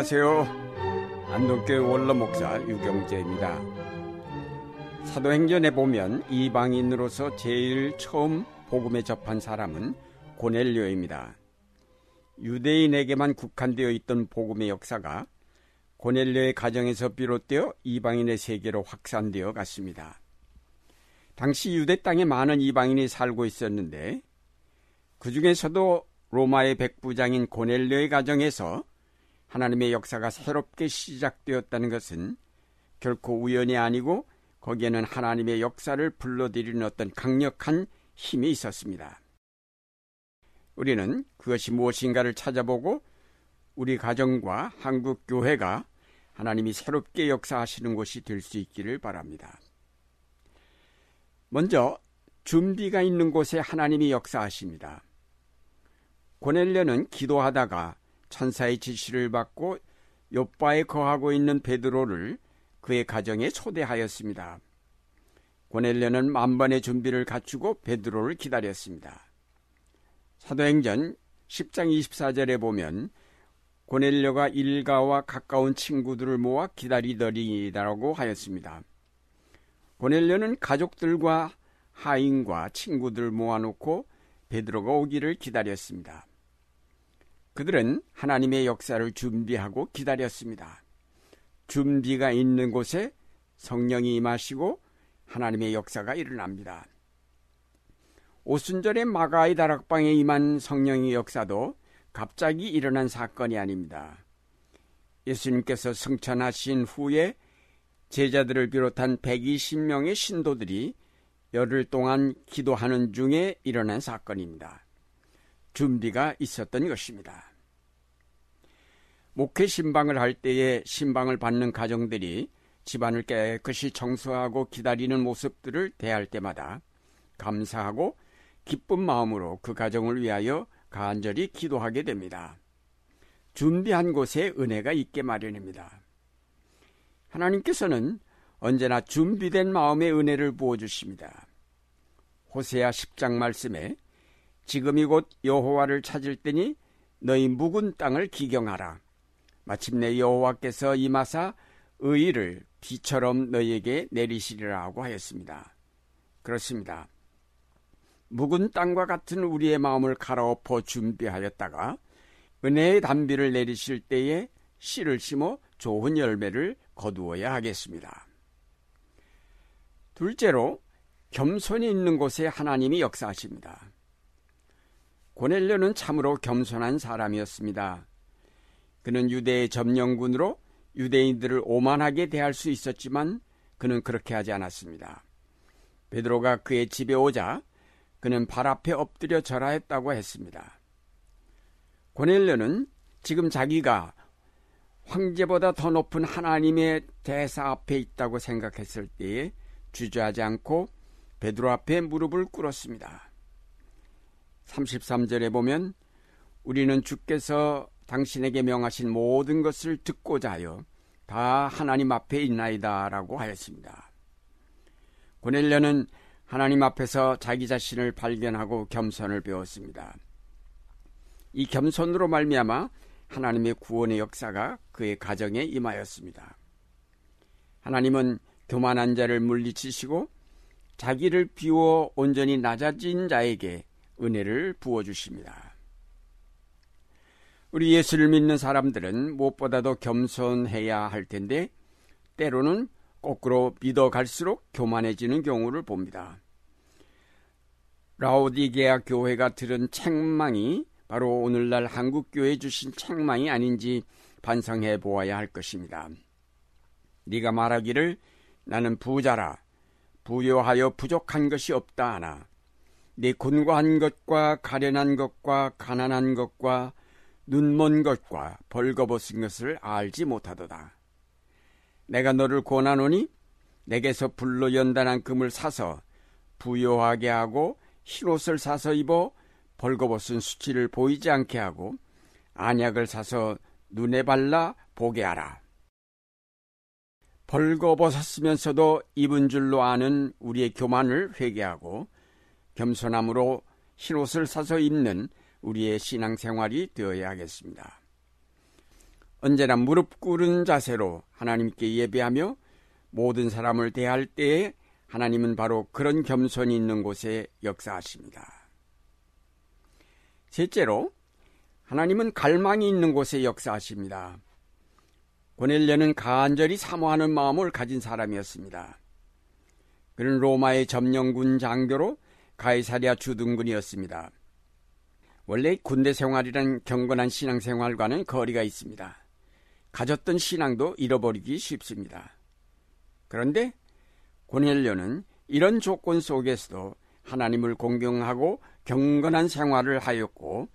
안녕하세요. 안동교회 원로 목사 유경재입니다. 사도행전에 보면 이방인으로서 제일 처음 복음에 접한 사람은 고넬료입니다. 유대인에게만 국한되어 있던 복음의 역사가 고넬료의 가정에서 비롯되어 이방인의 세계로 확산되어 갔습니다. 당시 유대 땅에 많은 이방인이 살고 있었는데 그 중에서도 로마의 백부장인 고넬료의 가정에서 하나님의 역사가 새롭게 시작되었다는 것은 결코 우연이 아니고 거기에는 하나님의 역사를 불러들이는 어떤 강력한 힘이 있었습니다. 우리는 그것이 무엇인가를 찾아보고 우리 가정과 한국 교회가 하나님이 새롭게 역사하시는 곳이 될 수 있기를 바랍니다. 먼저 준비가 있는 곳에 하나님이 역사하십니다. 고넬료는 기도하다가 천사의 지시를 받고 요바에 거하고 있는 베드로를 그의 가정에 초대하였습니다. 고넬료는 만반의 준비를 갖추고 베드로를 기다렸습니다. 사도행전 10장 24절에 보면 고넬료가 일가와 가까운 친구들을 모아 기다리더리라고 하였습니다. 고넬료는 가족들과 하인과 친구들 모아놓고 베드로가 오기를 기다렸습니다. 그들은 하나님의 역사를 준비하고 기다렸습니다. 준비가 있는 곳에 성령이 임하시고 하나님의 역사가 일어납니다. 오순절에 마가의 다락방에 임한 성령의 역사도 갑자기 일어난 사건이 아닙니다. 예수님께서 승천하신 후에 제자들을 비롯한 120명의 신도들이 열흘 동안 기도하는 중에 일어난 사건입니다. 준비가 있었던 것입니다. 목회 신방을 할 때에 신방을 받는 가정들이 집안을 깨끗이 청소하고 기다리는 모습들을 대할 때마다 감사하고 기쁜 마음으로 그 가정을 위하여 간절히 기도하게 됩니다. 준비한 곳에 은혜가 있게 마련입니다. 하나님께서는 언제나 준비된 마음의 은혜를 부어주십니다. 호세아 10장 말씀에 지금이 곧 여호와를 찾을 때니 너희 묵은 땅을 기경하라. 마침내 여호와께서 임하사 의를 비처럼 너희에게 내리시리라고 하였습니다. 그렇습니다. 묵은 땅과 같은 우리의 마음을 갈아엎어 준비하였다가 은혜의 단비를 내리실 때에 씨를 심어 좋은 열매를 거두어야 하겠습니다. 둘째로 겸손이 있는 곳에 하나님이 역사하십니다. 고넬료는 참으로 겸손한 사람이었습니다. 그는 유대의 점령군으로 유대인들을 오만하게 대할 수 있었지만 그는 그렇게 하지 않았습니다. 베드로가 그의 집에 오자 그는 발 앞에 엎드려 절하했다고 했습니다. 고넬료는 지금 자기가 황제보다 더 높은 하나님의 대사 앞에 있다고 생각했을 때에 주저하지 않고 베드로 앞에 무릎을 꿇었습니다. 33절에 보면 우리는 주께서 당신에게 명하신 모든 것을 듣고자 하여 다 하나님 앞에 있나이다라고 하였습니다. 고넬료는 하나님 앞에서 자기 자신을 발견하고 겸손을 배웠습니다. 이 겸손으로 말미암아 하나님의 구원의 역사가 그의 가정에 임하였습니다. 하나님은 교만한 자를 물리치시고 자기를 비워 온전히 낮아진 자에게 은혜를 부어 주십니다. 우리 예수를 믿는 사람들은 무엇보다도 겸손해야 할 텐데 때로는 거꾸로 믿어 갈수록 교만해지는 경우를 봅니다. 라오디게아 교회가 들은 책망이 바로 오늘날 한국교회 주신 책망이 아닌지 반성해 보아야 할 것입니다. 네가 말하기를 나는 부자라 부여하여 부족한 것이 없다 하나 네 곤고한 것과 가련한 것과 가난한 것과 눈먼 것과 벌거벗은 것을 알지 못하도다. 내가 너를 권하노니 내게서 불로 연단한 금을 사서 부요하게 하고 흰옷을 사서 입어 벌거벗은 수치를 보이지 않게 하고 안약을 사서 눈에 발라 보게 하라. 벌거벗었으면서도 입은 줄로 아는 우리의 교만을 회개하고 겸손함으로 흰옷을 사서 입는 우리의 신앙생활이 되어야 하겠습니다. 언제나 무릎 꿇은 자세로 하나님께 예배하며 모든 사람을 대할 때에 하나님은 바로 그런 겸손이 있는 곳에 역사하십니다. 셋째로 하나님은 갈망이 있는 곳에 역사하십니다. 고넬료는 간절히 사모하는 마음을 가진 사람이었습니다. 그는 로마의 점령군 장교로 가이사리아 주둔군이었습니다. 원래 군대 생활이란 경건한 신앙생활과는 거리가 있습니다. 가졌던 신앙도 잃어버리기 쉽습니다. 그런데 고넬료는 이런 조건 속에서도 하나님을 공경하고 경건한 생활을 하였고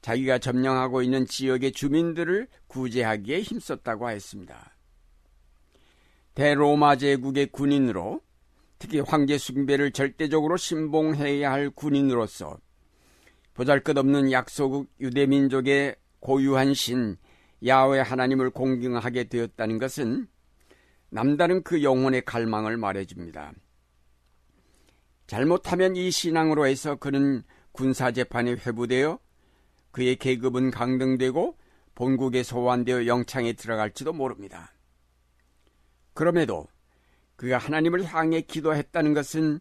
자기가 점령하고 있는 지역의 주민들을 구제하기에 힘썼다고 하였습니다. 대로마 제국의 군인으로 특히 황제 숭배를 절대적으로 신봉해야 할 군인으로서 보잘것없는 약소국 유대민족의 고유한 신 야외 하나님을 공경하게 되었다는 것은 남다른 그 영혼의 갈망을 말해줍니다. 잘못하면 이 신앙으로 해서 그는 군사재판에 회부되어 그의 계급은 강등되고 본국에 소환되어 영창에 들어갈지도 모릅니다. 그럼에도 그가 하나님을 향해 기도했다는 것은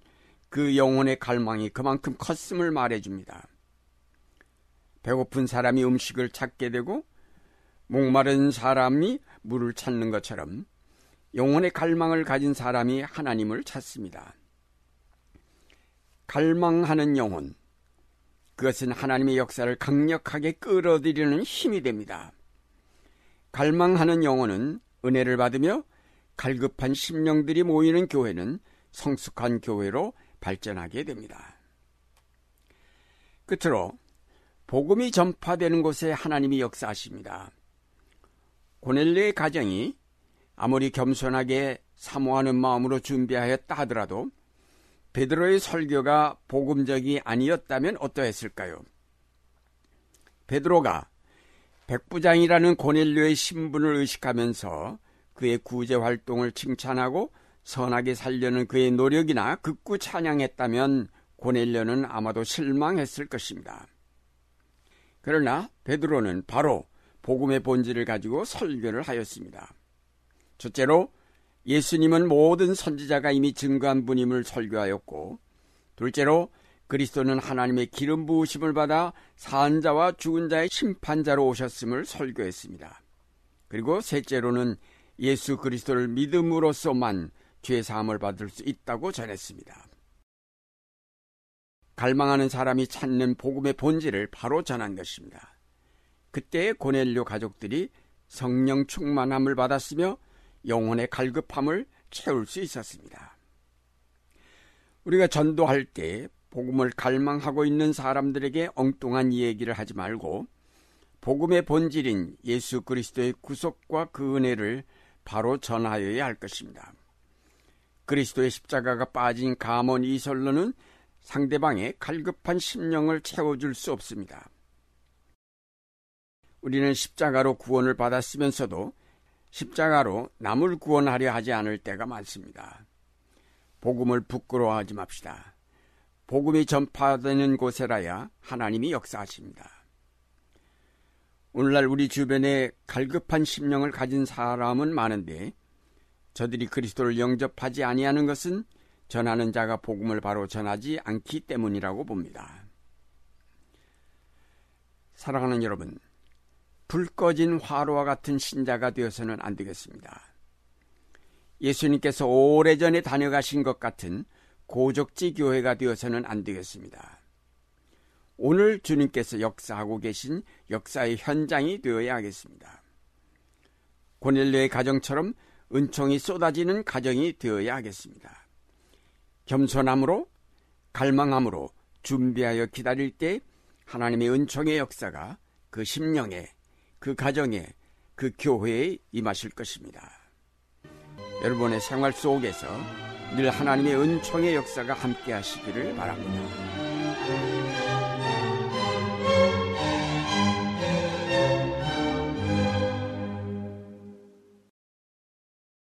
그 영혼의 갈망이 그만큼 컸음을 말해줍니다. 배고픈 사람이 음식을 찾게 되고 목마른 사람이 물을 찾는 것처럼 영혼의 갈망을 가진 사람이 하나님을 찾습니다. 갈망하는 영혼, 그것은 하나님의 역사를 강력하게 끌어들이는 힘이 됩니다. 갈망하는 영혼은 은혜를 받으며 갈급한 심령들이 모이는 교회는 성숙한 교회로 발전하게 됩니다. 끝으로 복음이 전파되는 곳에 하나님이 역사하십니다. 고넬레의 가정이 아무리 겸손하게 사모하는 마음으로 준비하였다 하더라도 베드로의 설교가 복음적이 아니었다면 어떠했을까요? 베드로가 백부장이라는 고넬료의 신분을 의식하면서 그의 구제 활동을 칭찬하고 선하게 살려는 그의 노력이나 극구 찬양했다면 고넬료는 아마도 실망했을 것입니다. 그러나 베드로는 바로 복음의 본질을 가지고 설교를 하였습니다. 첫째로 예수님은 모든 선지자가 이미 증거한 분임을 설교하였고 둘째로 그리스도는 하나님의 기름 부으심을 받아 산자와 죽은 자의 심판자로 오셨음을 설교했습니다. 그리고 셋째로는 예수 그리스도를 믿음으로써만 죄 사함을 받을 수 있다고 전했습니다. 갈망하는 사람이 찾는 복음의 본질을 바로 전한 것입니다. 그때 고넬료 가족들이 성령 충만함을 받았으며 영혼의 갈급함을 채울 수 있었습니다. 우리가 전도할 때 복음을 갈망하고 있는 사람들에게 엉뚱한 얘기를 하지 말고 복음의 본질인 예수 그리스도의 구속과 그 은혜를 바로 전하여야 할 것입니다. 그리스도의 십자가가 빠진 가문 이설로는 상대방의 갈급한 심령을 채워줄 수 없습니다. 우리는 십자가로 구원을 받았으면서도 십자가로 남을 구원하려 하지 않을 때가 많습니다. 복음을 부끄러워하지 맙시다. 복음이 전파되는 곳에라야 하나님이 역사하십니다. 오늘날 우리 주변에 갈급한 심령을 가진 사람은 많은데 저들이 그리스도를 영접하지 아니하는 것은 전하는 자가 복음을 바로 전하지 않기 때문이라고 봅니다. 사랑하는 여러분, 불 꺼진 화로와 같은 신자가 되어서는 안 되겠습니다. 예수님께서 오래전에 다녀가신 것 같은 고적지 교회가 되어서는 안 되겠습니다. 오늘 주님께서 역사하고 계신 역사의 현장이 되어야 하겠습니다. 고넬료의 가정처럼 은총이 쏟아지는 가정이 되어야 하겠습니다. 겸손함으로 갈망함으로 준비하여 기다릴 때 하나님의 은총의 역사가 그 심령에 그 가정에 그 교회에 임하실 것입니다. 여러분의 생활 속에서 늘 하나님의 은총의 역사가 함께 하시기를 바랍니다.